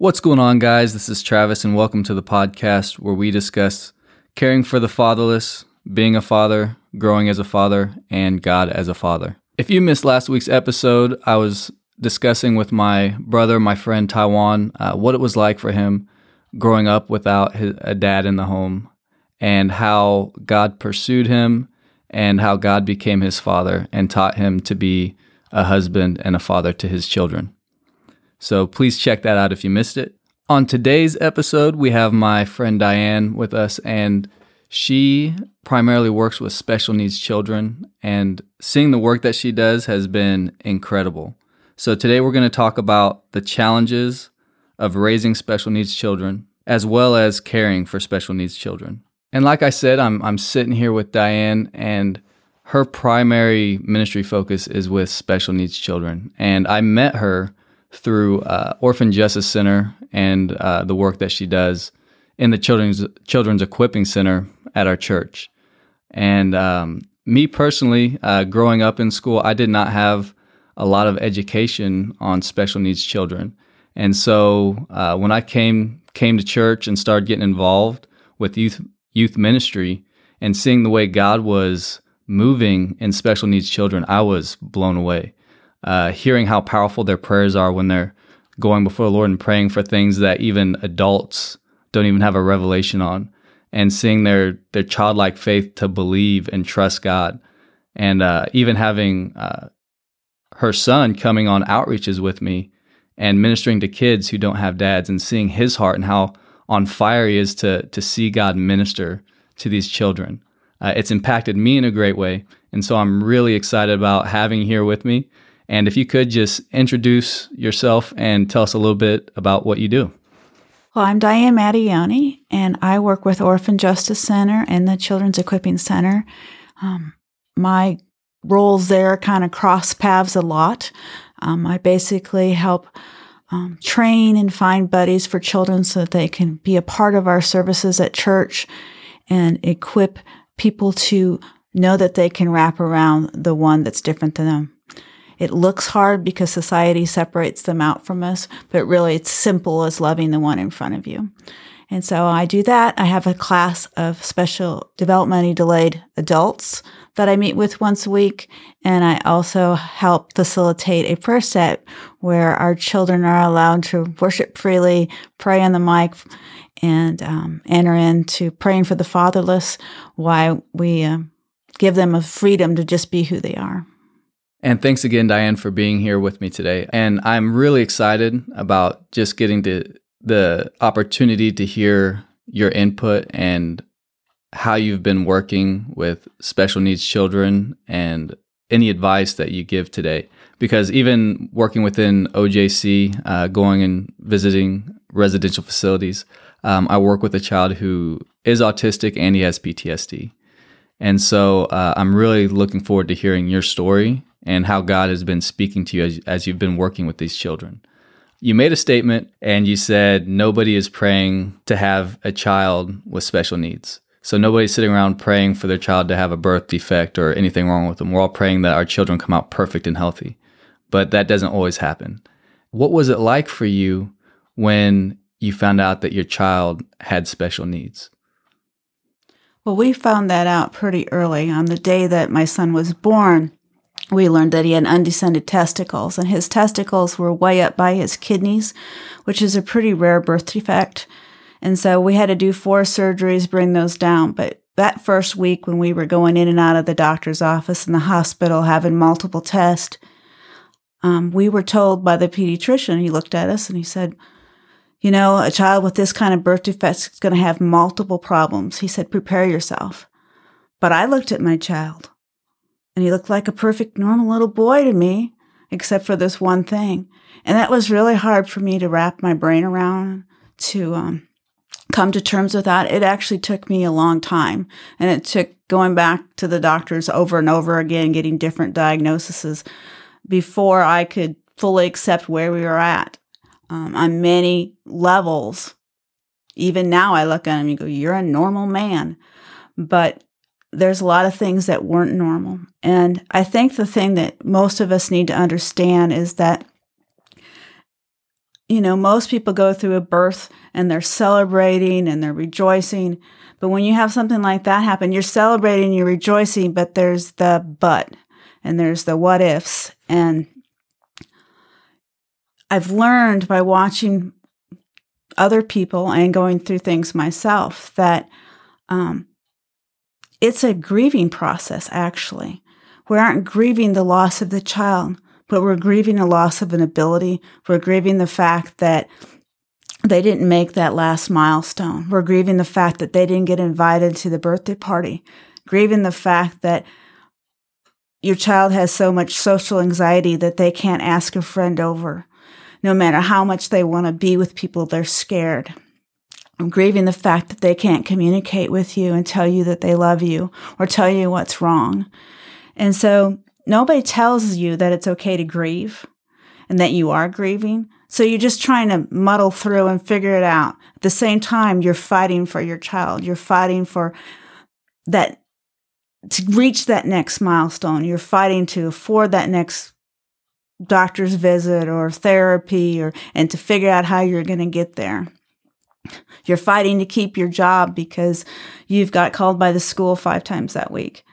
What's going on, guys? This is Travis, and welcome to the podcast where we discuss caring for the fatherless, being a father, growing as a father, and God as a father. If you missed last week's episode, I was discussing with my brother, my friend Taiwan, uh, what it was like for him growing up without his, a dad in the home, and how God pursued him, and how God became his father and taught him to be a husband and a father to his children. So please check that out if you missed it. On today's episode, we have my friend Diane with us, and she primarily works with special needs children. And seeing the work that she does has been incredible. So today we're going to talk about the challenges of raising special needs children, as well as caring for special needs children. And like I said, I'm, I'm sitting here with Diane, and her primary ministry focus is with special needs children. And I met her through uh, Orphan Justice Center and uh, the work that she does in the children's children's equipping center at our church. And um, me personally, uh, growing up in school, I did not have a lot of education on special needs children. And so uh, when I came came to church and started getting involved with youth youth ministry and seeing the way God was moving in special needs children, I was blown away uh, hearing how powerful their prayers are when they're going before the Lord and praying for things that even adults don't even have a revelation on, and seeing their their childlike faith to believe and trust God, and uh, even having uh, her son coming on outreaches with me and ministering to kids who don't have dads, and seeing his heart and how on fire he is to to see God minister to these children. Uh, it's impacted me in a great way, and so I'm really excited about having here with me and if you could just introduce yourself and tell us a little bit about what you do. Well, I'm Diane Mattioni, and I work with Orphan Justice Center and the Children's Equipping Center. Um, my roles there kind of cross paths a lot. Um, I basically help um, train and find buddies for children so that they can be a part of our services at church and equip people to know that they can wrap around the one that's different than them. It looks hard because society separates them out from us, but really it's simple as loving the one in front of you. And so I do that. I have a class of special developmentally delayed adults that I meet with once a week. And I also help facilitate a prayer set where our children are allowed to worship freely, pray on the mic, and um, enter into praying for the fatherless while we uh, give them a freedom to just be who they are. And thanks again, Diane, for being here with me today. And I'm really excited about just getting to the opportunity to hear your input and how you've been working with special needs children and any advice that you give today. Because even working within OJC, uh, going and visiting residential facilities, um, I work with a child who is autistic and he has PTSD. And so uh, I'm really looking forward to hearing your story and how God has been speaking to you as, as you've been working with these children. You made a statement and you said nobody is praying to have a child with special needs. So nobody's sitting around praying for their child to have a birth defect or anything wrong with them. We're all praying that our children come out perfect and healthy. But that doesn't always happen. What was it like for you when you found out that your child had special needs? Well, we found that out pretty early on the day that my son was born we learned that he had undescended testicles, and his testicles were way up by his kidneys, which is a pretty rare birth defect. And so we had to do four surgeries, bring those down. But that first week, when we were going in and out of the doctor's office and the hospital having multiple tests, um, we were told by the pediatrician, he looked at us and he said, You know, a child with this kind of birth defect is going to have multiple problems. He said, Prepare yourself. But I looked at my child and he looked like a perfect normal little boy to me, except for this one thing. And that was really hard for me to wrap my brain around to um, come to terms with that. It actually took me a long time. And it took going back to the doctors over and over again, getting different diagnoses before I could fully accept where we were at um, on many levels. Even now, I look at him and go, You're a normal man. But there's a lot of things that weren't normal. And I think the thing that most of us need to understand is that you know, most people go through a birth and they're celebrating and they're rejoicing. But when you have something like that happen, you're celebrating, you're rejoicing, but there's the but and there's the what ifs. And I've learned by watching other people and going through things myself that um, it's a grieving process, actually. We aren't grieving the loss of the child, but we're grieving the loss of an ability. We're grieving the fact that they didn't make that last milestone. We're grieving the fact that they didn't get invited to the birthday party, grieving the fact that your child has so much social anxiety that they can't ask a friend over. No matter how much they want to be with people, they're scared. I'm grieving the fact that they can't communicate with you and tell you that they love you or tell you what's wrong. And so nobody tells you that it's okay to grieve and that you are grieving. So you're just trying to muddle through and figure it out. At the same time, you're fighting for your child. You're fighting for that to reach that next milestone. You're fighting to afford that next doctor's visit or therapy or and to figure out how you're going to get there. You're fighting to keep your job because you've got called by the school 5 times that week.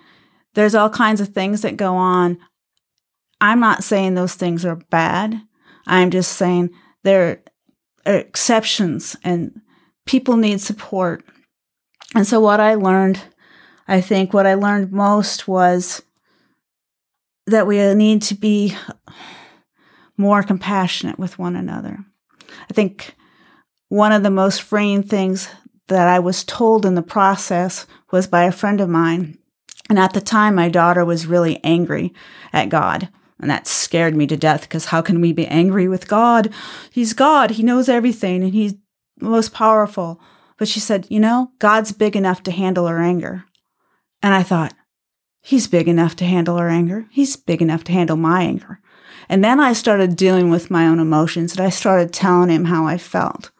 There's all kinds of things that go on. I'm not saying those things are bad. I'm just saying there are exceptions and people need support. And so what I learned, I think what I learned most was that we need to be more compassionate with one another. I think one of the most freeing things that I was told in the process was by a friend of mine. And at the time, my daughter was really angry at God. And that scared me to death because how can we be angry with God? He's God. He knows everything and he's most powerful. But she said, You know, God's big enough to handle her anger. And I thought, He's big enough to handle her anger. He's big enough to handle my anger. And then I started dealing with my own emotions and I started telling him how I felt.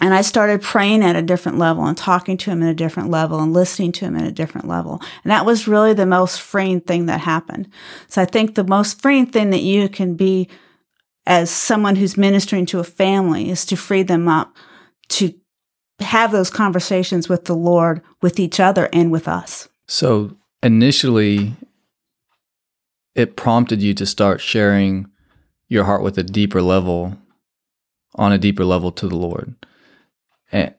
And I started praying at a different level and talking to him at a different level and listening to him at a different level. And that was really the most freeing thing that happened. So I think the most freeing thing that you can be as someone who's ministering to a family is to free them up to have those conversations with the Lord, with each other, and with us. So initially, it prompted you to start sharing your heart with a deeper level, on a deeper level to the Lord and,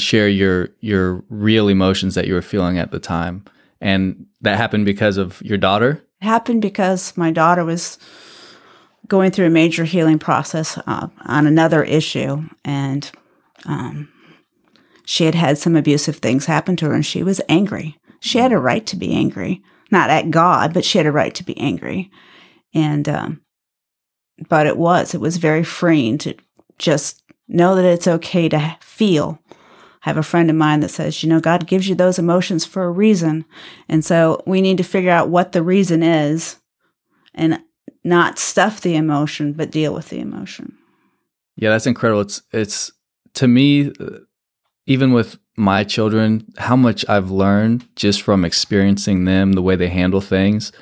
share your your real emotions that you were feeling at the time. And that happened because of your daughter? It happened because my daughter was going through a major healing process uh, on another issue. And um, she had had some abusive things happen to her and she was angry. She had a right to be angry, not at God, but she had a right to be angry. And, um, but it was, it was very freeing to just know that it's okay to feel. I have a friend of mine that says, you know, God gives you those emotions for a reason. And so we need to figure out what the reason is and not stuff the emotion, but deal with the emotion. Yeah, that's incredible. It's, it's to me, uh, even with my children, how much I've learned just from experiencing them, the way they handle things.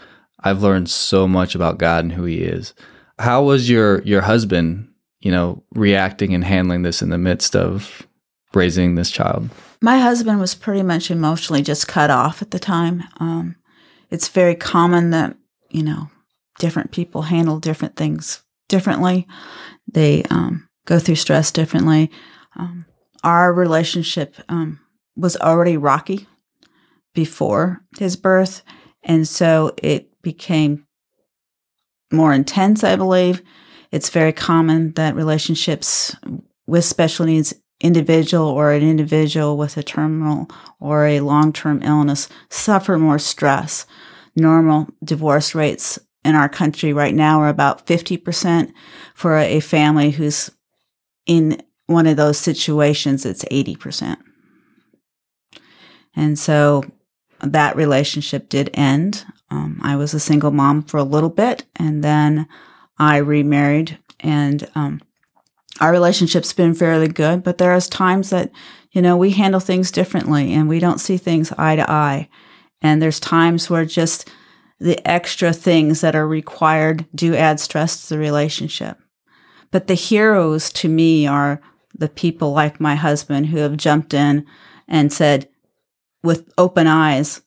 I've learned so much about God and who He is. How was your your husband you know, reacting and handling this in the midst of raising this child? My husband was pretty much emotionally just cut off at the time. Um, it's very common that, you know, different people handle different things differently. They um, go through stress differently. Um, our relationship um, was already rocky before his birth. And so it became more intense, I believe. It's very common that relationships with special needs individual or an individual with a terminal or a long-term illness suffer more stress. Normal divorce rates in our country right now are about 50%. For a family who's in one of those situations, it's 80%. And so that relationship did end. Um, I was a single mom for a little bit, and then I remarried and um, our relationship's been fairly good, but there is times that, you know, we handle things differently and we don't see things eye to eye. And there's times where just the extra things that are required do add stress to the relationship. But the heroes to me are the people like my husband who have jumped in and said with open eyes,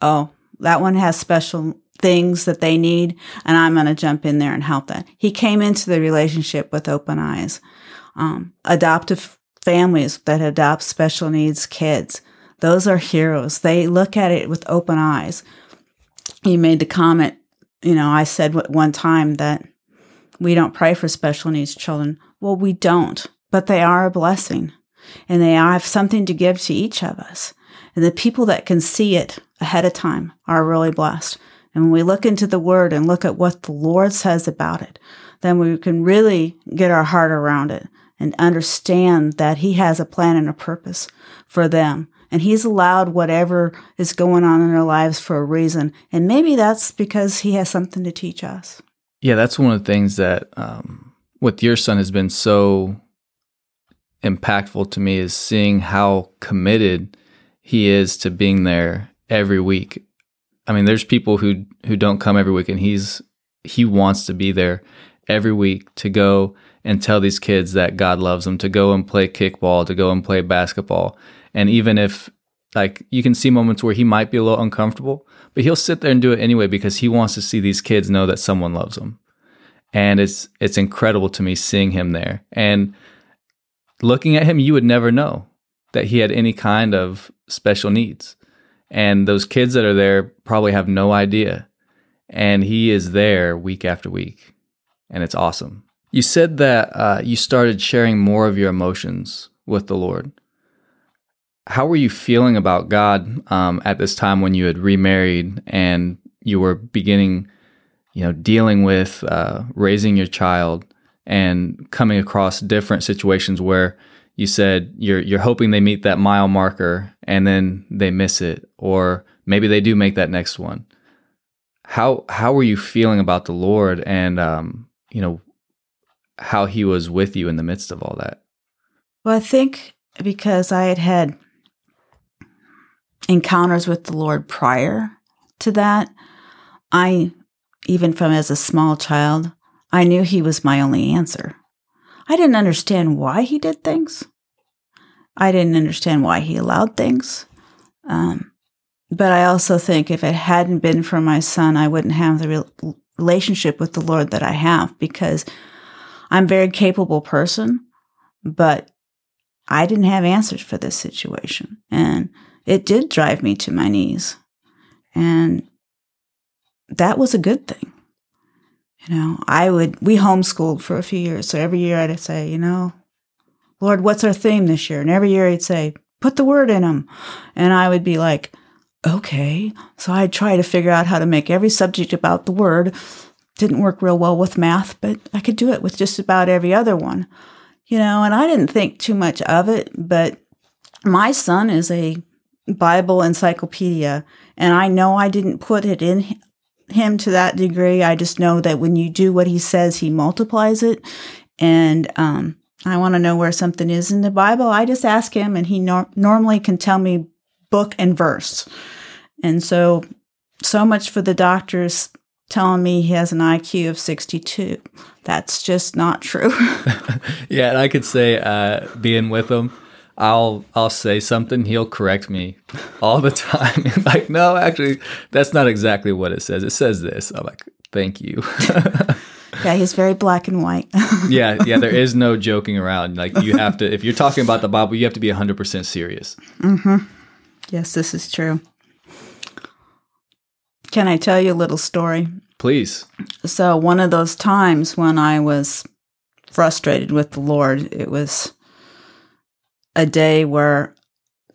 Oh, that one has special things that they need, and I'm going to jump in there and help that. He came into the relationship with open eyes. Um, adoptive families that adopt special needs kids, those are heroes. They look at it with open eyes. He made the comment, you know, I said one time that we don't pray for special needs children. Well, we don't, but they are a blessing and they have something to give to each of us. And the people that can see it ahead of time are really blessed. And when we look into the word and look at what the Lord says about it, then we can really get our heart around it and understand that He has a plan and a purpose for them. And He's allowed whatever is going on in their lives for a reason. And maybe that's because He has something to teach us. Yeah, that's one of the things that um, with your son has been so impactful to me is seeing how committed he is to being there every week. I mean, there's people who who don't come every week, and he's he wants to be there every week to go and tell these kids that God loves them, to go and play kickball, to go and play basketball, and even if like you can see moments where he might be a little uncomfortable, but he'll sit there and do it anyway because he wants to see these kids know that someone loves them. And it's it's incredible to me seeing him there. And looking at him, you would never know that he had any kind of special needs. And those kids that are there probably have no idea. And he is there week after week. And it's awesome. You said that uh, you started sharing more of your emotions with the Lord. How were you feeling about God um, at this time when you had remarried and you were beginning, you know, dealing with uh, raising your child and coming across different situations where you said you're you're hoping they meet that mile marker and then they miss it or maybe they do make that next one. How how were you feeling about the lord and um, you know how he was with you in the midst of all that? Well i think because i had had encounters with the lord prior to that i even from as a small child i knew he was my only answer I didn't understand why he did things. I didn't understand why he allowed things. Um, but I also think if it hadn't been for my son, I wouldn't have the re- relationship with the Lord that I have because I'm a very capable person, but I didn't have answers for this situation. And it did drive me to my knees. And that was a good thing. You know, I would, we homeschooled for a few years. So every year I'd say, you know, Lord, what's our theme this year? And every year he'd say, put the word in them. And I would be like, okay. So I'd try to figure out how to make every subject about the word. Didn't work real well with math, but I could do it with just about every other one. You know, and I didn't think too much of it, but my son is a Bible encyclopedia, and I know I didn't put it in him to that degree. I just know that when you do what he says, he multiplies it. And um, I want to know where something is in the Bible. I just ask him, and he nor- normally can tell me book and verse. And so, so much for the doctors telling me he has an IQ of 62. That's just not true. yeah, and I could say, uh, being with him, I'll I'll say something, he'll correct me all the time. like, no, actually, that's not exactly what it says. It says this. I'm like, thank you. yeah, he's very black and white. yeah, yeah, there is no joking around. Like you have to if you're talking about the Bible, you have to be 100% serious. Mhm. Yes, this is true. Can I tell you a little story? Please. So, one of those times when I was frustrated with the Lord, it was a day where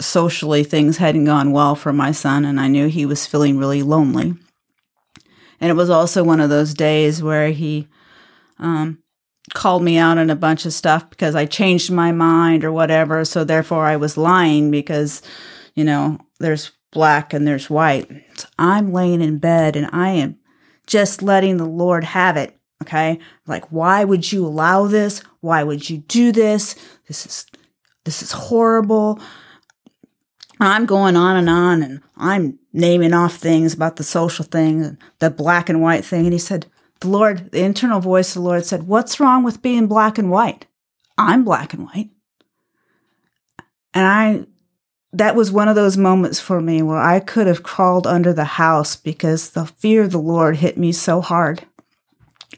socially things hadn't gone well for my son, and I knew he was feeling really lonely. And it was also one of those days where he um, called me out on a bunch of stuff because I changed my mind or whatever. So therefore, I was lying because, you know, there's black and there's white. So I'm laying in bed and I am just letting the Lord have it. Okay. Like, why would you allow this? Why would you do this? This is this is horrible. I'm going on and on and I'm naming off things about the social thing, the black and white thing. And he said, the Lord, the internal voice of the Lord said, What's wrong with being black and white? I'm black and white. And I, that was one of those moments for me where I could have crawled under the house because the fear of the Lord hit me so hard.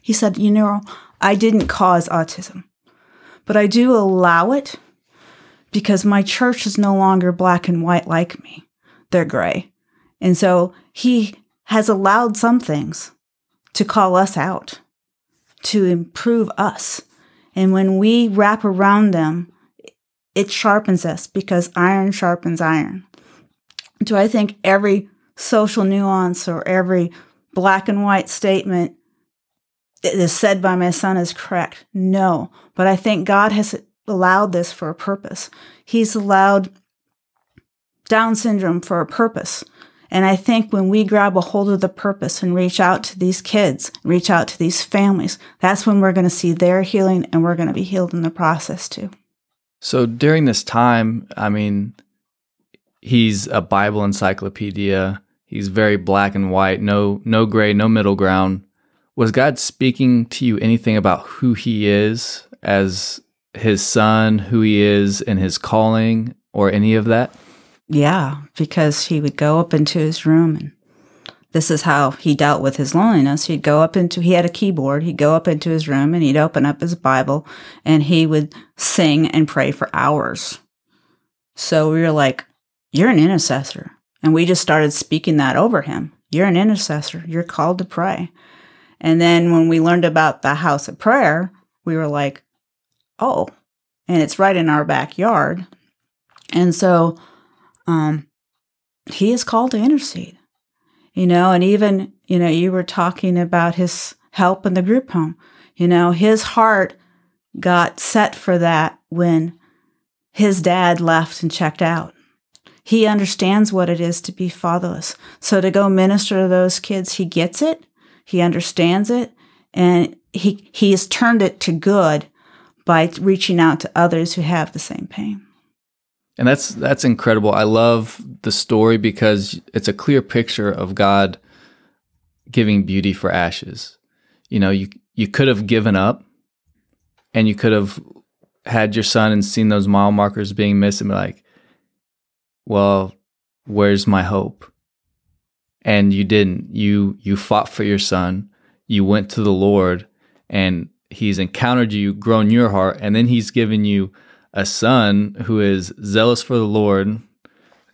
He said, You know, I didn't cause autism, but I do allow it because my church is no longer black and white like me. They're gray. And so he has allowed some things to call us out, to improve us. And when we wrap around them, it sharpens us because iron sharpens iron. Do I think every social nuance or every black and white statement that is said by my son is correct? No. But I think God has allowed this for a purpose. He's allowed Down syndrome for a purpose. And I think when we grab a hold of the purpose and reach out to these kids, reach out to these families, that's when we're going to see their healing and we're going to be healed in the process too. So during this time, I mean, he's a Bible encyclopedia. He's very black and white, no no gray, no middle ground. Was God speaking to you anything about who he is as his son, who he is and his calling or any of that? Yeah, because he would go up into his room and this is how he dealt with his loneliness. He'd go up into, he had a keyboard. He'd go up into his room and he'd open up his Bible and he would sing and pray for hours. So we were like, You're an intercessor. And we just started speaking that over him. You're an intercessor. You're called to pray. And then when we learned about the house of prayer, we were like, Oh, and it's right in our backyard. And so um, he is called to intercede, you know, and even, you know, you were talking about his help in the group home. You know, his heart got set for that when his dad left and checked out. He understands what it is to be fatherless. So to go minister to those kids, he gets it, he understands it, and he he has turned it to good by reaching out to others who have the same pain. And that's that's incredible. I love the story because it's a clear picture of God giving beauty for ashes. You know, you you could have given up and you could have had your son and seen those mile markers being missed and be like, well, where's my hope? And you didn't. You you fought for your son. You went to the Lord and he's encountered you, grown your heart, and then he's given you a son who is zealous for the Lord,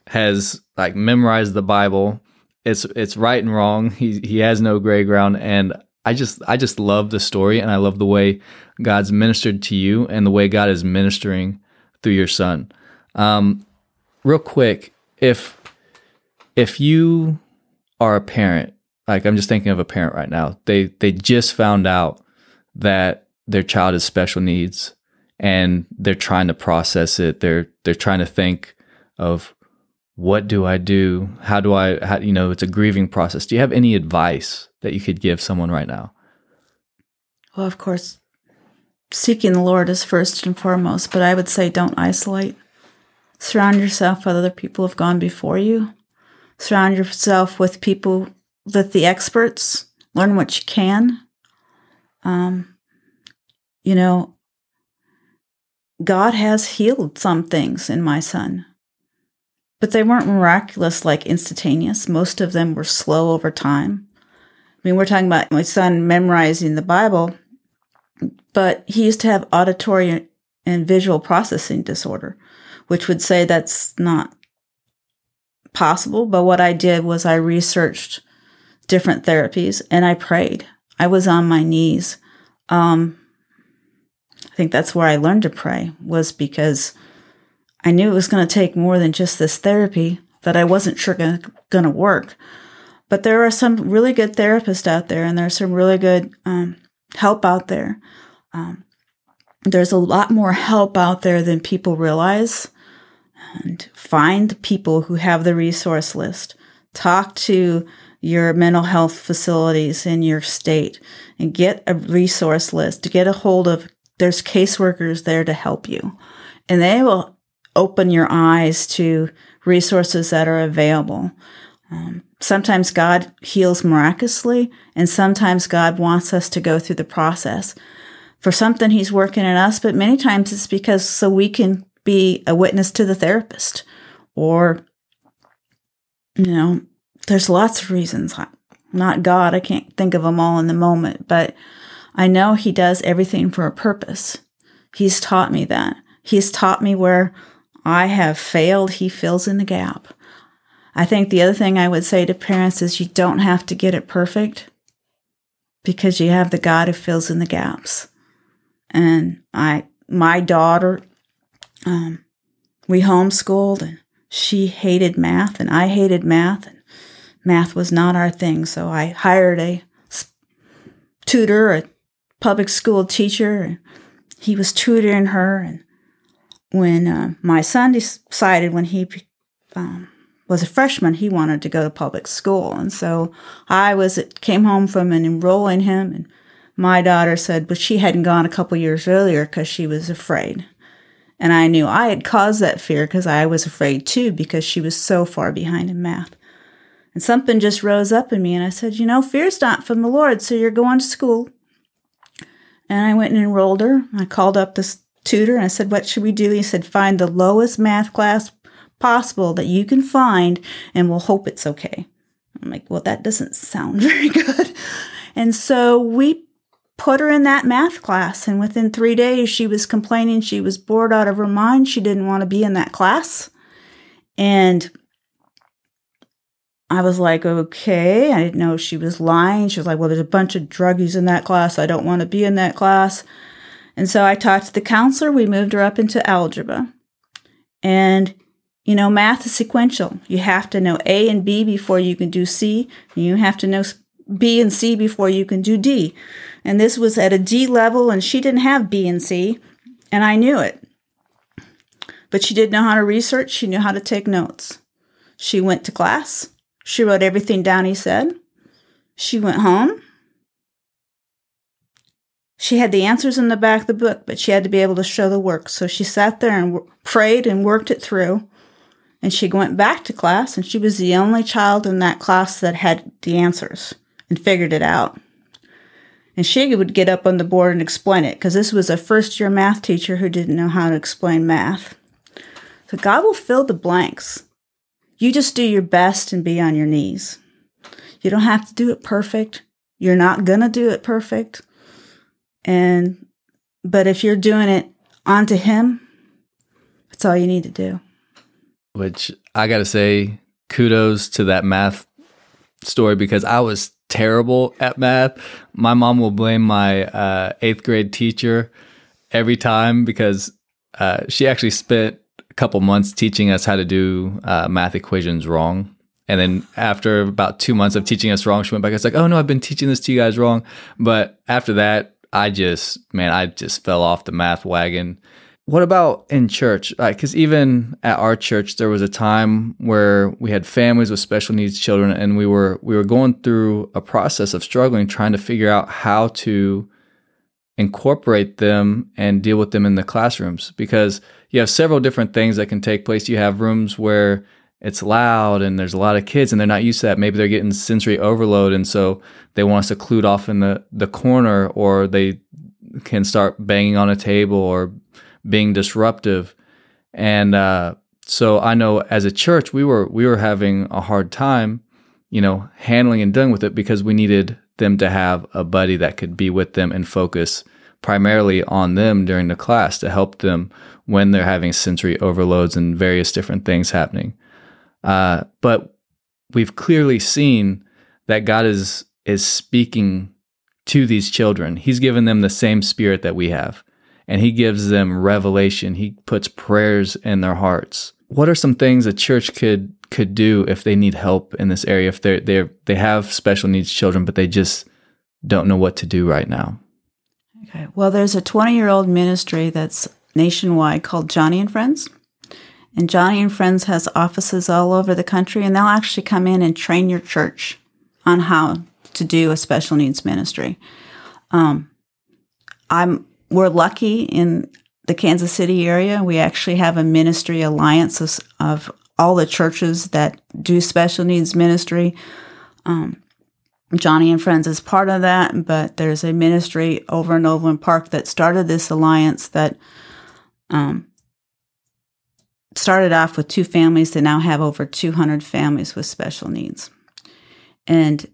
has like memorized the Bible. It's it's right and wrong. He he has no gray ground, and I just I just love the story, and I love the way God's ministered to you, and the way God is ministering through your son. Um, real quick, if if you are a parent, like I'm just thinking of a parent right now, they they just found out that their child has special needs and they're trying to process it. They're they're trying to think of what do I do? How do I how, you know, it's a grieving process. Do you have any advice that you could give someone right now? Well, of course, seeking the Lord is first and foremost, but I would say don't isolate. Surround yourself with other people who have gone before you. Surround yourself with people with the experts. Learn what you can. Um, you know, God has healed some things in my son, but they weren't miraculous, like instantaneous. Most of them were slow over time. I mean, we're talking about my son memorizing the Bible, but he used to have auditory and visual processing disorder, which would say that's not possible. But what I did was I researched different therapies and I prayed. I was on my knees. Um, I think that's where I learned to pray was because I knew it was going to take more than just this therapy that I wasn't sure going to work. But there are some really good therapists out there, and there's some really good um, help out there. Um, there's a lot more help out there than people realize. And find people who have the resource list. Talk to your mental health facilities in your state and get a resource list to get a hold of there's caseworkers there to help you and they will open your eyes to resources that are available. Um, sometimes God heals miraculously, and sometimes God wants us to go through the process for something He's working in us, but many times it's because so we can be a witness to the therapist or, you know, there's lots of reasons. Not God, I can't think of them all in the moment, but I know He does everything for a purpose. He's taught me that. He's taught me where I have failed, He fills in the gap. I think the other thing I would say to parents is you don't have to get it perfect because you have the God who fills in the gaps. And I, my daughter, um, we homeschooled and she hated math and I hated math and math was not our thing. So I hired a tutor, a public school teacher, he was tutoring her. And when uh, my son decided when he um, was a freshman, he wanted to go to public school. And so I was came home from and enrolling him. And my daughter said, but she hadn't gone a couple years earlier because she was afraid. And I knew I had caused that fear because I was afraid too, because she was so far behind in math. And something just rose up in me, and I said, You know, fear's not from the Lord, so you're going to school. And I went and enrolled her. I called up this tutor and I said, What should we do? He said, Find the lowest math class possible that you can find, and we'll hope it's okay. I'm like, Well, that doesn't sound very good. And so we put her in that math class. And within three days, she was complaining she was bored out of her mind. She didn't want to be in that class. And I was like, okay. I didn't know she was lying. She was like, well, there's a bunch of druggies in that class. I don't want to be in that class. And so I talked to the counselor. We moved her up into algebra. And, you know, math is sequential. You have to know A and B before you can do C. You have to know B and C before you can do D. And this was at a D level, and she didn't have B and C, and I knew it. But she did know how to research, she knew how to take notes. She went to class, she wrote everything down he said. She went home. She had the answers in the back of the book, but she had to be able to show the work. So she sat there and prayed and worked it through. And she went back to class, and she was the only child in that class that had the answers and figured it out. And she would get up on the board and explain it because this was a first year math teacher who didn't know how to explain math. So God will fill the blanks. You just do your best and be on your knees. You don't have to do it perfect. You're not going to do it perfect. And, but if you're doing it onto Him, that's all you need to do. Which I got to say, kudos to that math story because I was terrible at math. My mom will blame my uh, eighth grade teacher every time because uh, she actually spent couple months teaching us how to do uh, math equations wrong. And then after about two months of teaching us wrong, she went back. It's like, oh no, I've been teaching this to you guys wrong. But after that, I just, man, I just fell off the math wagon. What about in church? Because even at our church, there was a time where we had families with special needs children, and we were we were going through a process of struggling, trying to figure out how to incorporate them and deal with them in the classrooms. Because you have several different things that can take place. You have rooms where it's loud and there's a lot of kids and they're not used to that. Maybe they're getting sensory overload, and so they want us to clued off in the the corner, or they can start banging on a table or being disruptive. And uh, so I know as a church we were we were having a hard time, you know, handling and dealing with it because we needed them to have a buddy that could be with them and focus primarily on them during the class to help them when they're having sensory overloads and various different things happening. Uh, but we've clearly seen that God is is speaking to these children. He's given them the same spirit that we have and he gives them revelation. He puts prayers in their hearts. What are some things a church could could do if they need help in this area? If they they they have special needs children, but they just don't know what to do right now. Okay. Well, there's a 20 year old ministry that's nationwide called Joni and Friends. And Joni and Friends has offices all over the country, and they'll actually come in and train your church on how to do a special needs ministry. Um, I'm we're lucky in the Kansas City area. We actually have a ministry alliance of, of all the churches that do special needs ministry. Um, Joni and Friends is part of that, but there's a ministry over in Overland Park that started this alliance that um, started off with two families that now have over 200 families with special needs. And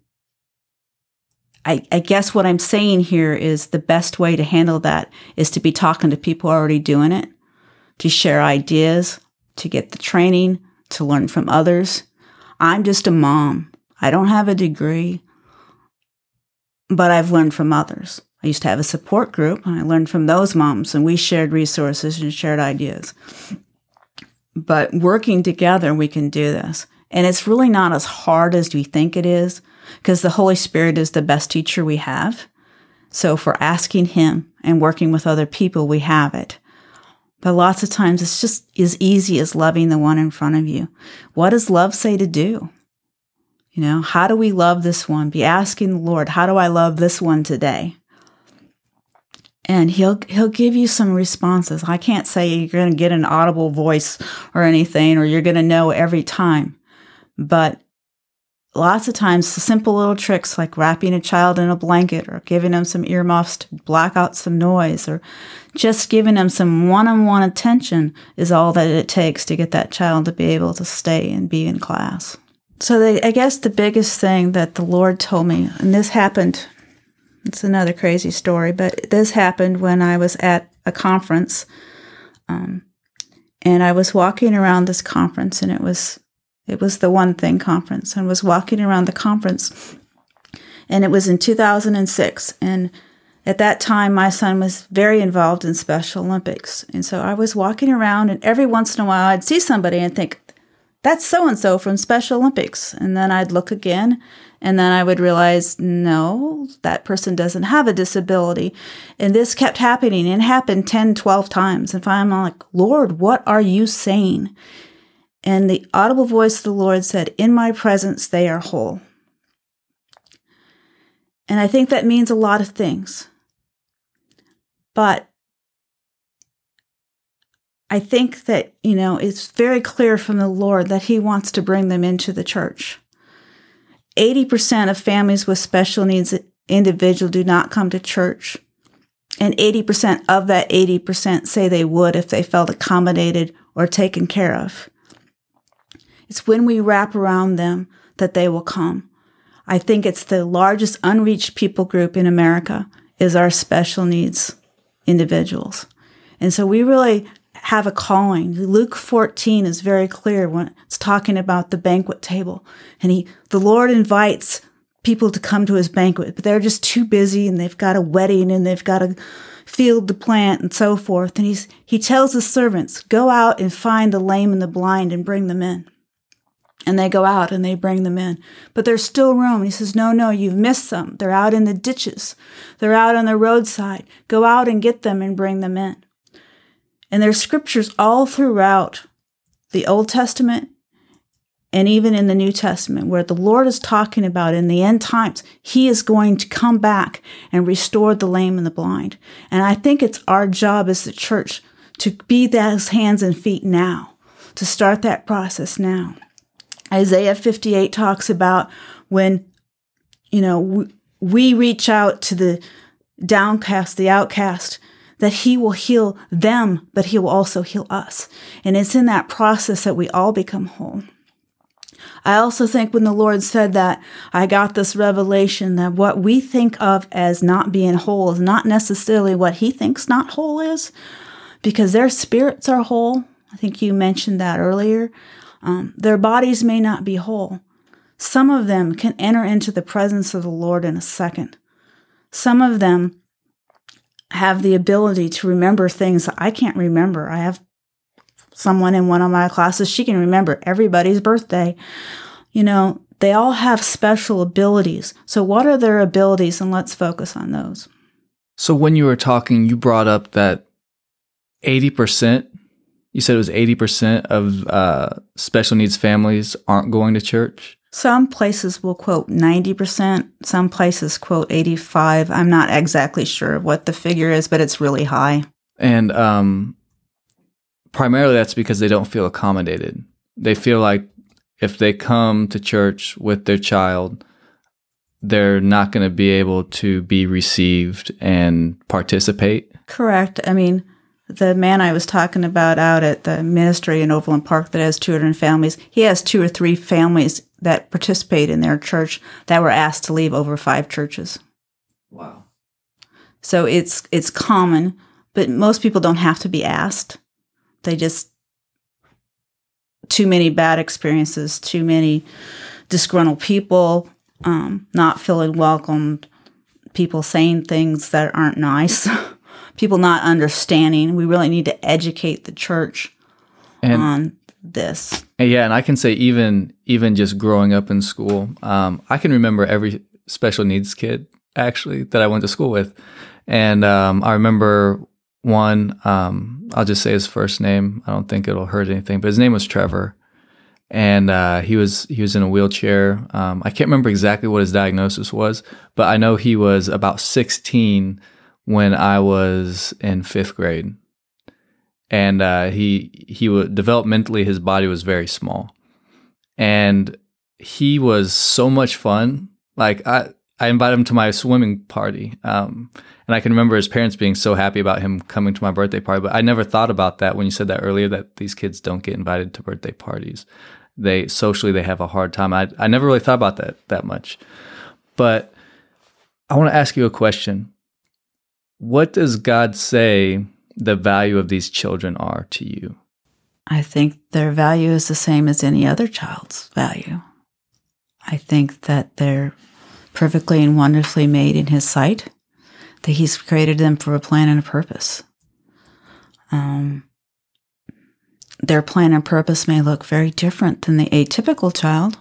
I, I, guess what I'm saying here is the best way to handle that is to be talking to people already doing it, to share ideas, to get the training, to learn from others. I'm just a mom. I don't have a degree, but I've learned from others. I used to have a support group and I learned from those moms and we shared resources and shared ideas. But working together, we can do this. And it's really not as hard as we think it is because the Holy Spirit is the best teacher we have. So for asking Him and working with other people, we have it. But lots of times it's just as easy as loving the one in front of you. What does love say to do? You know, how do we love this one? Be asking the Lord, how do I love this one today? And he'll he'll give you some responses. I can't say you're going to get an audible voice or anything or you're going to know every time. But lots of times simple little tricks like wrapping a child in a blanket or giving them some earmuffs to block out some noise or just giving them some one-on-one attention is all that it takes to get that child to be able to stay and be in class so they, i guess the biggest thing that the lord told me and this happened it's another crazy story but this happened when i was at a conference um, and i was walking around this conference and it was it was the One Thing conference and was walking around the conference. And it was in 2006. And at that time, my son was very involved in Special Olympics. And so I was walking around, and every once in a while, I'd see somebody and think, that's so and so from Special Olympics. And then I'd look again, and then I would realize, no, that person doesn't have a disability. And this kept happening and happened 10, 12 times. And finally, I'm like, Lord, what are you saying? And the audible voice of the Lord said, In my presence they are whole. And I think that means a lot of things. But I think that, you know, it's very clear from the Lord that He wants to bring them into the church. 80% of families with special needs individual do not come to church. And 80% of that 80% say they would if they felt accommodated or taken care of. It's when we wrap around them that they will come. I think it's the largest unreached people group in America is our special needs individuals. And so we really have a calling. Luke 14 is very clear when it's talking about the banquet table. And he, the Lord invites people to come to his banquet, but they're just too busy and they've got a wedding and they've got a field to plant and so forth. And he's, he tells his servants, go out and find the lame and the blind and bring them in and they go out and they bring them in. But there's still room. And he says, No, no, you've missed them. They're out in the ditches, they're out on the roadside. Go out and get them and bring them in. And there's scriptures all throughout the Old Testament and even in the New Testament where the Lord is talking about in the end times, He is going to come back and restore the lame and the blind. And I think it's our job as the church to be those hands and feet now, to start that process now. Isaiah 58 talks about when, you know, we, we reach out to the downcast, the outcast, that he will heal them, but he will also heal us. And it's in that process that we all become whole. I also think when the Lord said that, I got this revelation that what we think of as not being whole is not necessarily what he thinks not whole is, because their spirits are whole. I think you mentioned that earlier. Um, their bodies may not be whole. Some of them can enter into the presence of the Lord in a second. Some of them have the ability to remember things I can't remember. I have someone in one of my classes, she can remember everybody's birthday. You know, they all have special abilities. So, what are their abilities? And let's focus on those. So, when you were talking, you brought up that 80% you said it was 80% of uh, special needs families aren't going to church? Some places will quote 90%, some places quote 85. I'm not exactly sure what the figure is, but it's really high. And um, primarily that's because they don't feel accommodated. they feel like if they come to church with their child, they're not going to be able to be received and participate. Correct. I mean, the man I was talking about out at the ministry in Overland Park that has 200 families, he has two or three families that participate in their church that were asked to leave over five churches. Wow. So it's it's common, but most people don't have to be asked. They just too many bad experiences, too many disgruntled people, um, not feeling welcomed, people saying things that aren't nice, people not understanding. We really need to educate the church And on this. Yeah, and I can say even even just growing up in school, um, I can remember every special needs kid actually that I went to school with, and um, I remember one. Um, I'll just say his first name. I don't think it'll hurt anything, but his name was Trevor, and uh, he was he was in a wheelchair. Um, I can't remember exactly what his diagnosis was, but I know he was about 16 when I was in fifth grade and uh, he he was developmentally his body was very small, and he was so much fun. Like I I invited him to my swimming party, um, and I can remember his parents being so happy about him coming to my birthday party. But I never thought about that when you said that earlier that these kids don't get invited to birthday parties. They socially they have a hard time. I I never really thought about that that much, but I want to ask you a question. What does God say the value of these children are to you? I think their value is the same as any other child's value. I think that they're perfectly and wonderfully made in His sight, that He's created them for a plan and a purpose. Um, their plan and purpose may look very different than the atypical child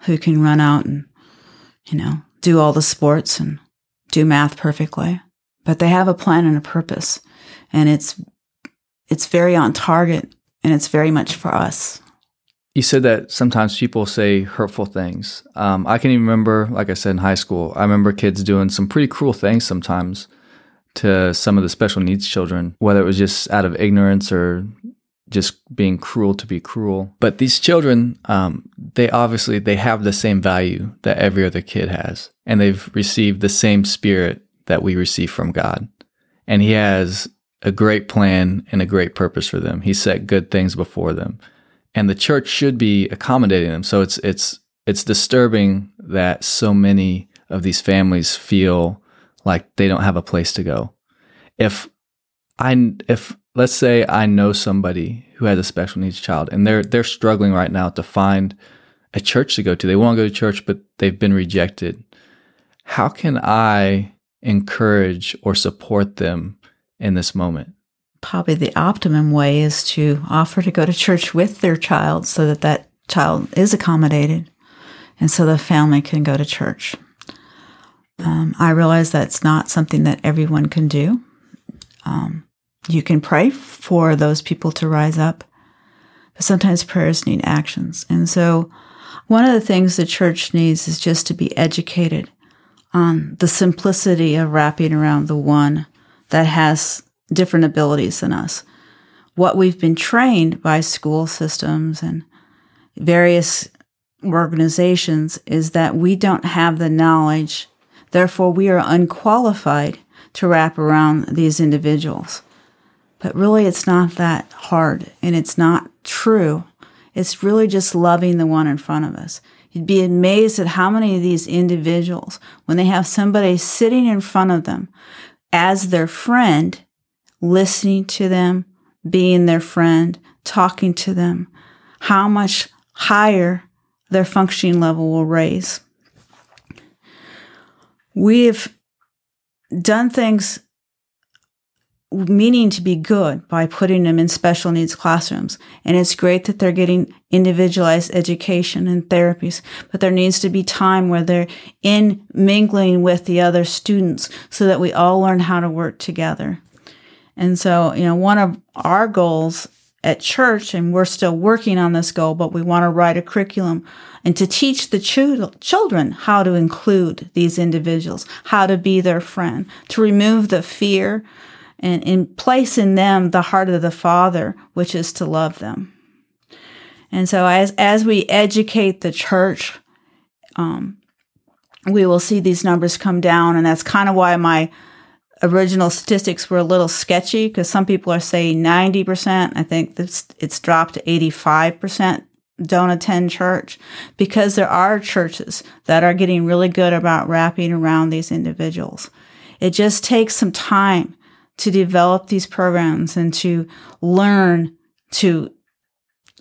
who can run out and, you know, do all the sports and do math perfectly, but they have a plan and a purpose, and it's it's very on target and it's very much for us. You said that sometimes people say hurtful things. Um, I can even remember, like I said in high school, I remember kids doing some pretty cruel things sometimes to some of the special needs children, whether it was just out of ignorance or just being cruel to be cruel. But these children, um, they obviously they have the same value that every other kid has, and they've received the same spirit that we receive from God. And He has a great plan and a great purpose for them. He set good things before them, and the church should be accommodating them. So it's it's it's disturbing that so many of these families feel like they don't have a place to go. If I if let's say I know somebody who has a special needs child and they're they're struggling right now to find a church to go to. They want to go to church but they've been rejected. How can I encourage or support them in this moment? Probably the optimum way is to offer to go to church with their child so that that child is accommodated and so the family can go to church. Um, I realize that's not something that everyone can do. Um, you can pray for those people to rise up, but sometimes prayers need actions. And so, one of the things the church needs is just to be educated on the simplicity of wrapping around the one that has different abilities than us. What we've been trained by school systems and various organizations is that we don't have the knowledge, therefore, we are unqualified to wrap around these individuals. But really, it's not that hard and it's not true. It's really just loving the one in front of us. You'd be amazed at how many of these individuals, when they have somebody sitting in front of them as their friend, listening to them, being their friend, talking to them, how much higher their functioning level will raise. We've done things meaning to be good by putting them in special needs classrooms. And it's great that they're getting individualized education and therapies, but there needs to be time where they're in mingling with the other students so that we all learn how to work together. And so, you know, one of our goals at church, and we're still working on this goal, but we want to write a curriculum and to teach the ch- children how to include these individuals, how to be their friend, to remove the fear and, and place in them the heart of the Father, which is to love them. And so as as we educate the church, um, we will see these numbers come down, and that's kind of why my original statistics were a little sketchy because some people are saying 90%. I think this, it's dropped to 85% don't attend church because there are churches that are getting really good about wrapping around these individuals. It just takes some time to develop these programs and to learn to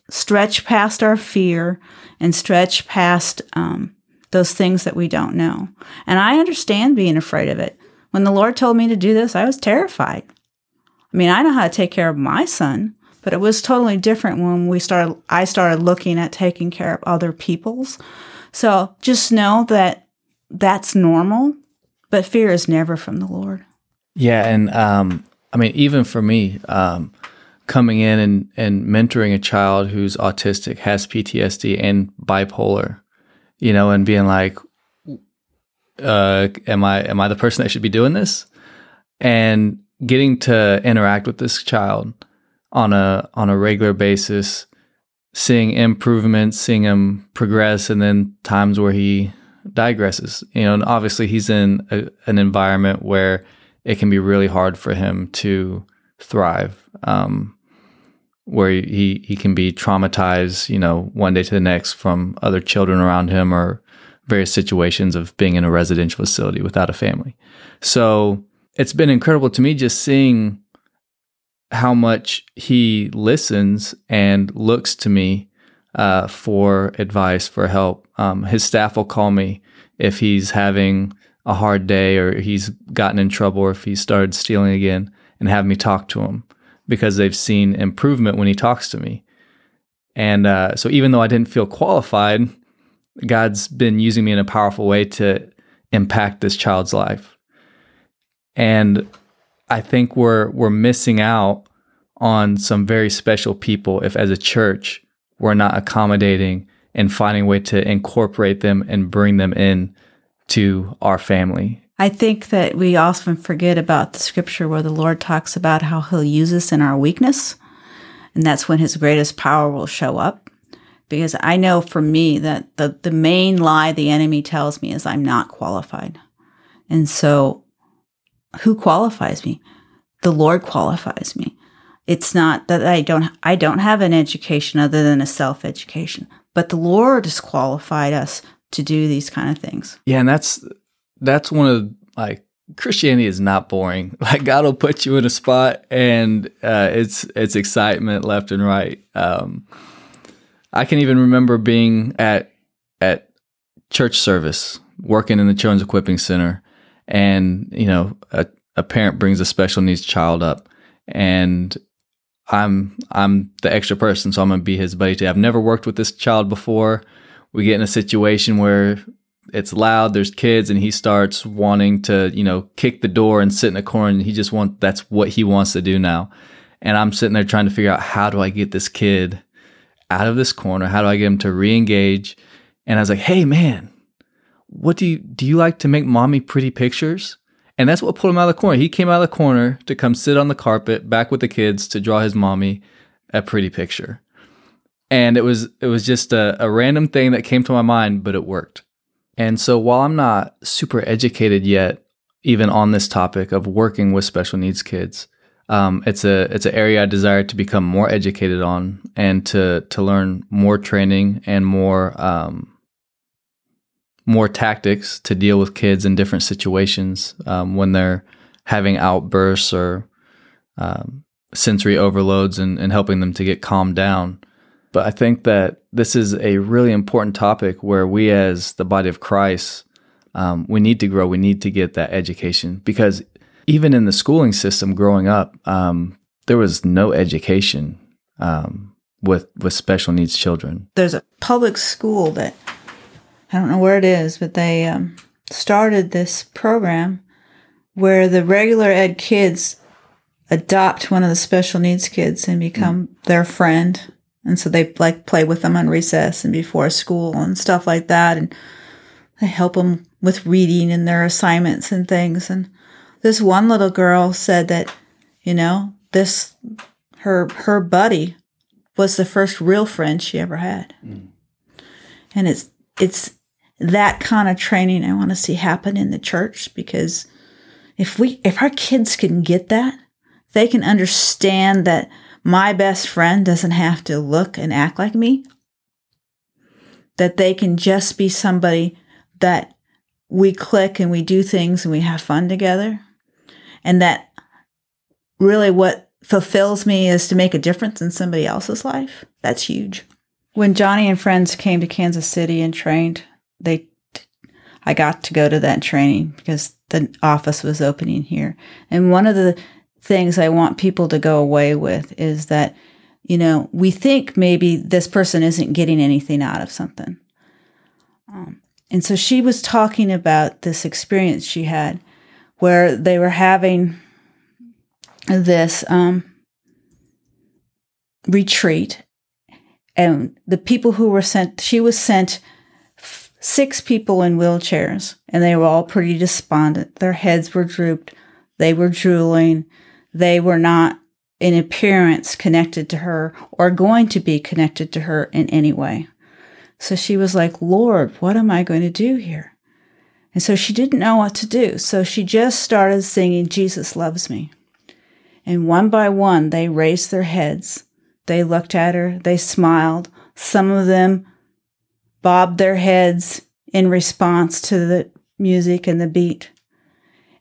stretch past our fear and stretch past um, those things that we don't know. And I understand being afraid of it. When the Lord told me to do this, I was terrified. I mean, I know how to take care of my son, but it was totally different when we started I started looking at taking care of other people's. So just know that that's normal, but fear is never from the Lord. Yeah, and um, I mean, even for me, um, coming in and, and mentoring a child who's autistic, has PTSD, and bipolar, you know, and being like, uh, "Am I am I the person that should be doing this?" And getting to interact with this child on a on a regular basis, seeing improvements, seeing him progress, and then times where he digresses. You know, and obviously he's in a, an environment where it can be really hard for him to thrive. Um, where he he can be traumatized, you know, one day to the next from other children around him or various situations of being in a residential facility without a family. So it's been incredible to me just seeing how much he listens and looks to me uh, for advice, for help. Um, his staff will call me if he's having a hard day or he's gotten in trouble or if he started stealing again and have me talk to him because they've seen improvement when he talks to me. And uh, so even though I didn't feel qualified, God's been using me in a powerful way to impact this child's life. And I think we're we're missing out on some very special people if as a church we're not accommodating and finding a way to incorporate them and bring them in to our family. I think that we often forget about the scripture where the Lord talks about how he'll use us in our weakness and that's when his greatest power will show up because I know for me that the the main lie the enemy tells me is I'm not qualified. And so who qualifies me? The Lord qualifies me. It's not that I don't I don't have an education other than a self-education, but the Lord has qualified us to do these kind of things. Yeah, and that's that's one of like Christianity is not boring. Like God will put you in a spot, and uh, it's it's excitement left and right. Um, I can even remember being at at church service, working in the Children's Equipping Center, and you know, a, a parent brings a special needs child up, and I'm I'm the extra person, so I'm gonna be his buddy today. I've never worked with this child before. We get in a situation where it's loud, there's kids, and he starts wanting to, you know, kick the door and sit in a corner. And he just wants that's what he wants to do now. And I'm sitting there trying to figure out how do I get this kid out of this corner? How do I get him to re-engage? And I was like, hey man, what do you do you like to make mommy pretty pictures? And that's what pulled him out of the corner. He came out of the corner to come sit on the carpet back with the kids to draw his mommy a pretty picture. And it was it was just a, a random thing that came to my mind, but it worked. And so while I'm not super educated yet, even on this topic of working with special needs kids, um, it's a it's an area I desire to become more educated on and to to learn more training and more um, more tactics to deal with kids in different situations um, when they're having outbursts or um, sensory overloads and, and helping them to get calmed down. But I think that this is a really important topic where we, as the body of Christ, um, we need to grow. We need to get that education because even in the schooling system growing up, um, there was no education um, with with special needs children. There's a public school that I don't know where it is, but they um, started this program where the regular ed kids adopt one of the special needs kids and become mm. their friend. And so they like play with them on recess and before school and stuff like that. And they help them with reading and their assignments and things. And this one little girl said that, you know, this, her, her buddy was the first real friend she ever had. Mm. And it's it's that kind of training I want to see happen in the church because if we if our kids can get that, they can understand that my best friend doesn't have to look and act like me. That they can just be somebody that we click and we do things and we have fun together. And that really what fulfills me is to make a difference in somebody else's life. That's huge. When Joni and friends came to Kansas City and trained, they I got to go to that training because the office was opening here. And one of the things I want people to go away with is that, you know, we think maybe this person isn't getting anything out of something. Um, and so she was talking about this experience she had where they were having this um, retreat. And the people who were sent, she was sent six people in wheelchairs, and they were all pretty despondent. Their heads were drooped, they were drooling, they were not in appearance connected to her or going to be connected to her in any way. So she was like, Lord, what am I going to do here? And so she didn't know what to do. So she just started singing, Jesus loves me. And one by one, they raised their heads. They looked at her. They smiled. Some of them bobbed their heads in response to the music and the beat.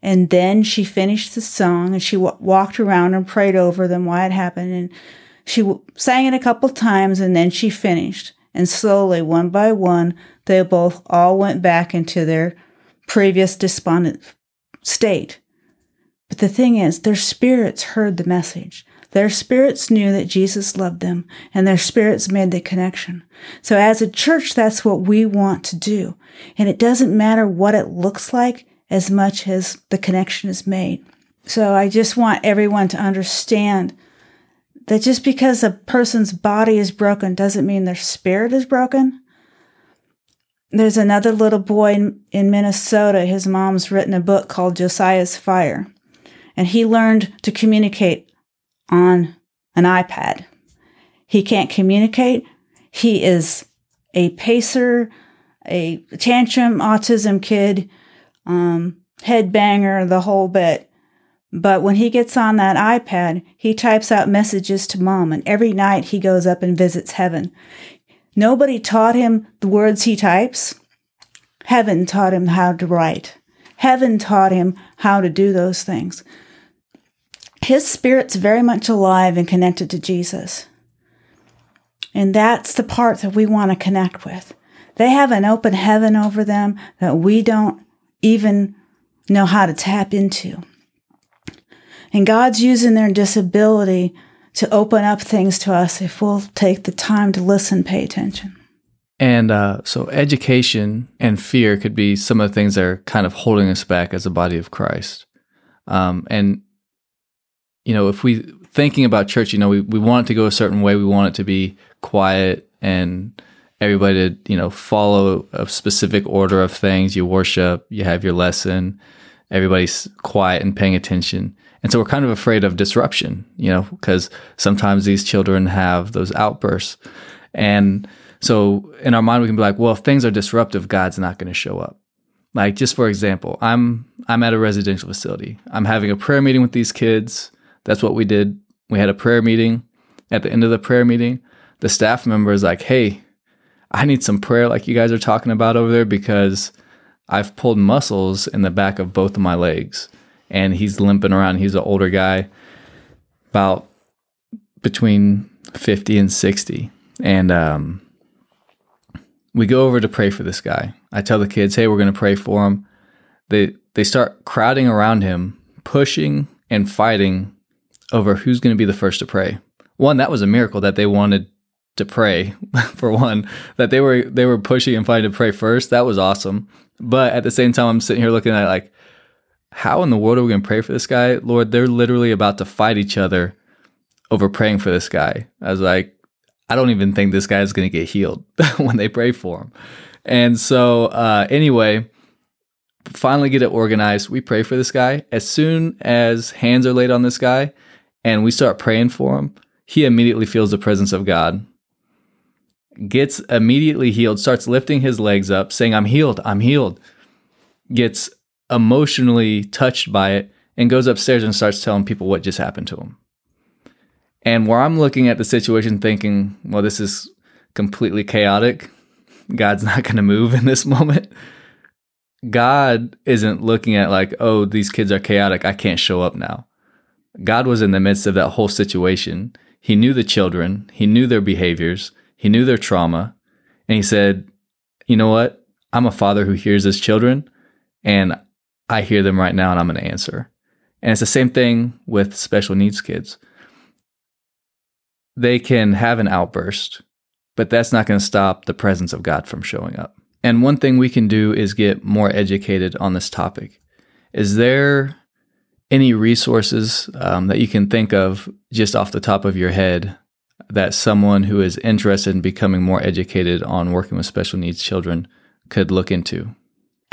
And then she finished the song and she w- walked around and prayed over them why it happened. And she w- sang it a couple times and then she finished. And slowly, one by one, they both all went back into their previous despondent state. But the thing is, their spirits heard the message. Their spirits knew that Jesus loved them and their spirits made the connection. So as a church, that's what we want to do. And it doesn't matter what it looks like as much as the connection is made. So I just want everyone to understand that just because a person's body is broken doesn't mean their spirit is broken. There's another little boy in, in Minnesota. His mom's written a book called Josiah's Fire, and he learned to communicate on an iPad. He can't communicate. He is a pacer, a tantrum autism kid, um, headbanger, the whole bit. But when he gets on that iPad, he types out messages to mom, and every night he goes up and visits heaven. Nobody taught him the words he types. Heaven taught him how to write. Heaven taught him how to do those things his spirit's very much alive and connected to Jesus. And that's the part that we want to connect with. They have an open heaven over them that we don't even know how to tap into. And God's using their disability to open up things to us if we'll take the time to listen, pay attention. And uh, so, education and fear could be some of the things that are kind of holding us back as a body of Christ. Um, and you know, if we thinking about church, you know, we, we want it to go a certain way. We want it to be quiet and everybody to, you know, follow a specific order of things. You worship, you have your lesson, everybody's quiet and paying attention. And so we're kind of afraid of disruption, you know, because sometimes these children have those outbursts. And so in our mind, we can be like, well, if things are disruptive, God's not going to show up. Like just for example, I'm I'm at a residential facility. I'm having a prayer meeting with these kids that's what we did. We had a prayer meeting. At the end of the prayer meeting, the staff member is like, Hey, I need some prayer like you guys are talking about over there because I've pulled muscles in the back of both of my legs. And he's limping around. He's an older guy, about between 50 and 60. And um, we go over to pray for this guy. I tell the kids, hey, we're going to pray for him. They, they start crowding around him, pushing and fighting over who's going to be the first to pray. One, that was a miracle that they wanted to pray for one that they were they were pushing and fighting to pray first. That was awesome. But at the same time, I'm sitting here looking at like, how in the world are we going to pray for this guy, Lord? They're literally about to fight each other over praying for this guy. I was like, I don't even think this guy is going to get healed when they pray for him. And so, uh, anyway, finally get it organized. We pray for this guy. As soon as hands are laid on this guy, and we start praying for him, he immediately feels the presence of God, gets immediately healed, starts lifting his legs up, saying, I'm healed, I'm healed, gets emotionally touched by it, and goes upstairs and starts telling people what just happened to him. And where I'm looking at the situation thinking, well, this is completely chaotic. God's not going to move in this moment. God isn't looking at like, oh, these kids are chaotic. I can't show up now. God was in the midst of that whole situation. He knew the children, He knew their behaviors, He knew their trauma. And He said, you know what? I'm a father who hears his children, and I hear them right now, and I'm going to answer. And it's the same thing with special needs kids. They can have an outburst, but that's not going to stop the presence of God from showing up. And one thing we can do is get more educated on this topic. Is there any resources um, that you can think of just off the top of your head that someone who is interested in becoming more educated on working with special needs children could look into?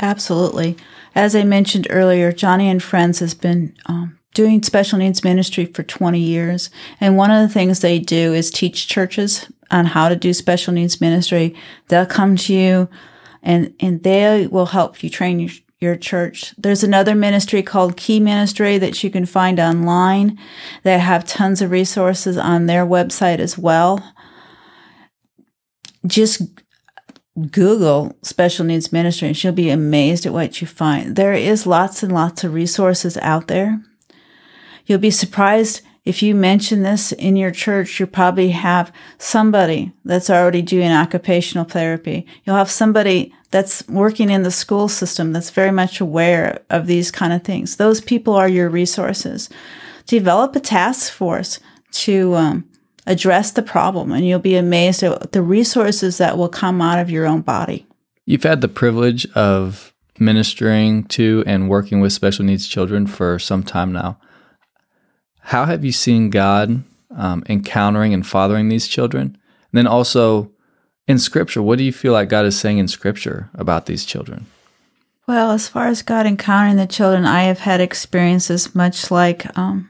Absolutely. As I mentioned earlier, Joni and Friends has been um, doing special needs ministry for 20 years. And one of the things they do is teach churches on how to do special needs ministry. They'll come to you and, and they will help you train your, your church. There's another ministry called Key Ministry that you can find online. They have tons of resources on their website as well. Just Google special needs ministry and you'll be amazed at what you find. There is lots and lots of resources out there. You'll be surprised if you mention this in your church, you'll probably have somebody that's already doing occupational therapy. You'll have somebody that's working in the school system that's very much aware of these kind of things. Those people are your resources. Develop a task force to um, address the problem, and you'll be amazed at the resources that will come out of your own body. You've had the privilege of ministering to and working with special needs children for some time now. How have you seen God um, encountering and fathering these children? And then also in Scripture, what do you feel like God is saying in Scripture about these children? Well, as far as God encountering the children, I have had experiences much like um,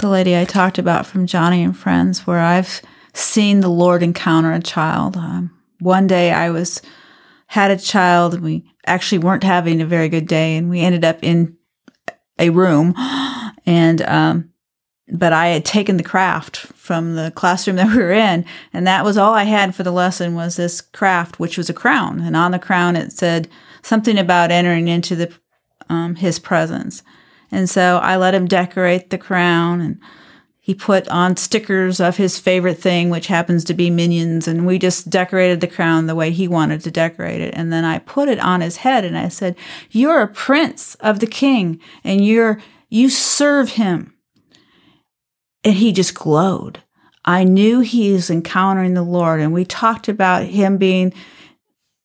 the lady I talked about from Joni and Friends, where I've seen the Lord encounter a child. Um, one day I was had a child, and we actually weren't having a very good day, and we ended up in a room, and um, but I had taken the craft from the classroom that we were in, and that was all I had for the lesson was this craft, which was a crown, and on the crown it said something about entering into the um, his presence, and so I let him decorate the crown, and he put on stickers of his favorite thing, which happens to be minions, and we just decorated the crown the way he wanted to decorate it, and then I put it on his head, and I said, "You're a prince of the king, and you're you serve him." And he just glowed. I knew he is encountering the Lord, and we talked about him being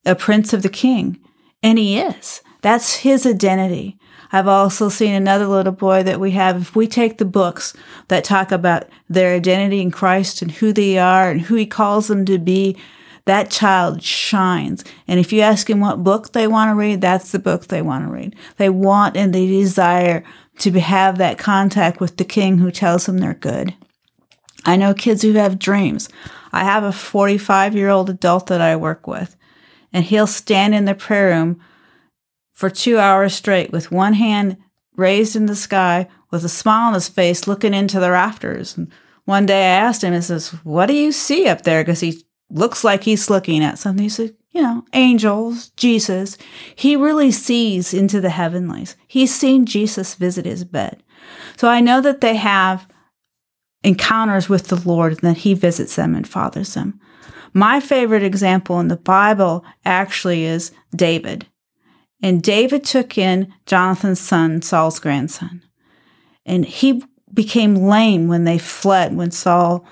a prince of the king, and he is. That's his identity. I've also seen another little boy that we have. If we take the books that talk about their identity in Christ and who they are and who he calls them to be, that child shines. And if you ask him what book they want to read, that's the book they want to read. They want and they desire to have that contact with the king who tells them they're good. I know kids who have dreams. I have a 45 year old adult that I work with, and he'll stand in the prayer room for two hours straight with one hand raised in the sky with a smile on his face looking into the rafters. And one day I asked him, I says, What do you see up there? Because he looks like he's looking at something. He said, you know, angels, Jesus. He really sees into the heavenlies. He's seen Jesus visit his bed. So I know that they have encounters with the Lord and that he visits them and fathers them. My favorite example in the Bible actually is David. And David took in Jonathan's son, Saul's grandson. And he became lame when they fled, when Saul,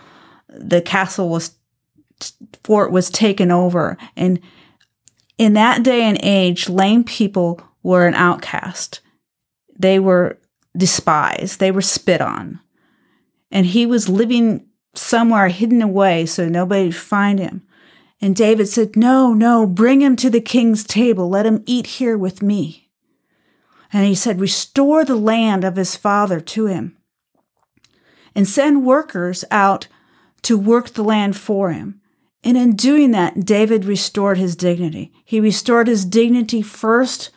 the castle was fort was taken over. And in that day and age, lame people were an outcast. They were despised. They were spit on. And he was living somewhere hidden away so nobody would find him. And David said, No, no, bring him to the king's table. Let him eat here with me. And he said, Restore the land of his father to him and send workers out to work the land for him. And in doing that, David restored his dignity. He restored his dignity first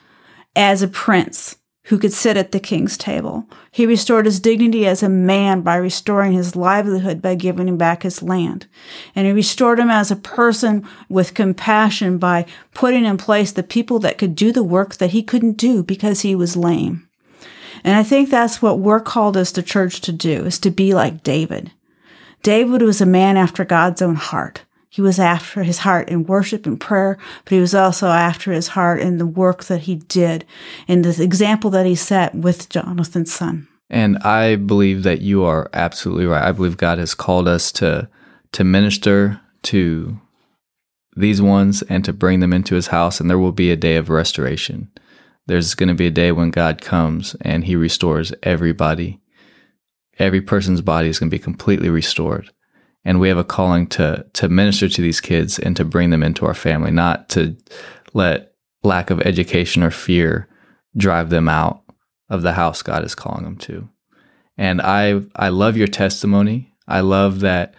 as a prince who could sit at the king's table. He restored his dignity as a man by restoring his livelihood by giving him back his land. And he restored him as a person with compassion by putting in place the people that could do the work that he couldn't do because he was lame. And I think that's what we're called as the church to do, is to be like David. David was a man after God's own heart. He was after his heart in worship and prayer, but he was also after his heart in the work that he did and the example that he set with Jonathan's son. And I believe that you are absolutely right. I believe God has called us to to minister to these ones and to bring them into his house and there will be a day of restoration. There's going to be a day when God comes and he restores everybody. Every person's body is going to be completely restored and we have a calling to to minister to these kids and to bring them into our family, not to let lack of education or fear drive them out of the house God is calling them to. And I I love your testimony. I love that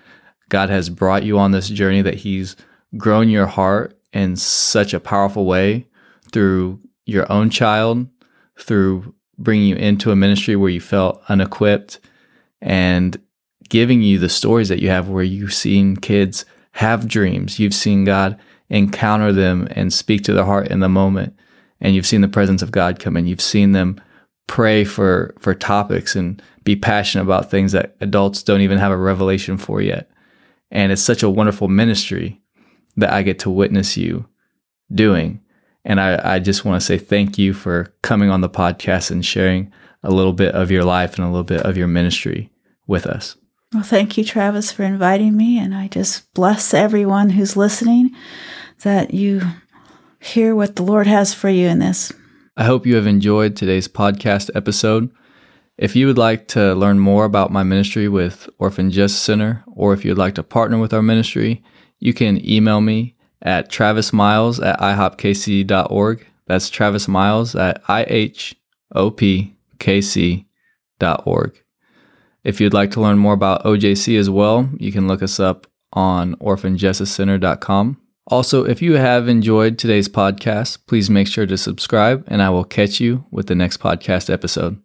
God has brought you on this journey that he's grown your heart in such a powerful way through your own child, through bringing you into a ministry where you felt unequipped and giving you the stories that you have where you've seen kids have dreams. You've seen God encounter them and speak to their heart in the moment. And you've seen the presence of God come in. You've seen them pray for, for topics and be passionate about things that adults don't even have a revelation for yet. And it's such a wonderful ministry that I get to witness you doing. And I, I just want to say thank you for coming on the podcast and sharing a little bit of your life and a little bit of your ministry with us. Well, thank you, Travis, for inviting me. And I just bless everyone who's listening that you hear what the Lord has for you in this. I hope you have enjoyed today's podcast episode. If you would like to learn more about my ministry with Orphan Justice Center, or if you'd like to partner with our ministry, you can email me at travismiles at ihopkc.org. That's Travis Miles at ihopkc.org. If you'd like to learn more about OJC as well, you can look us up on orphanjusticecenter.com. Also, if you have enjoyed today's podcast, please make sure to subscribe, and I will catch you with the next podcast episode.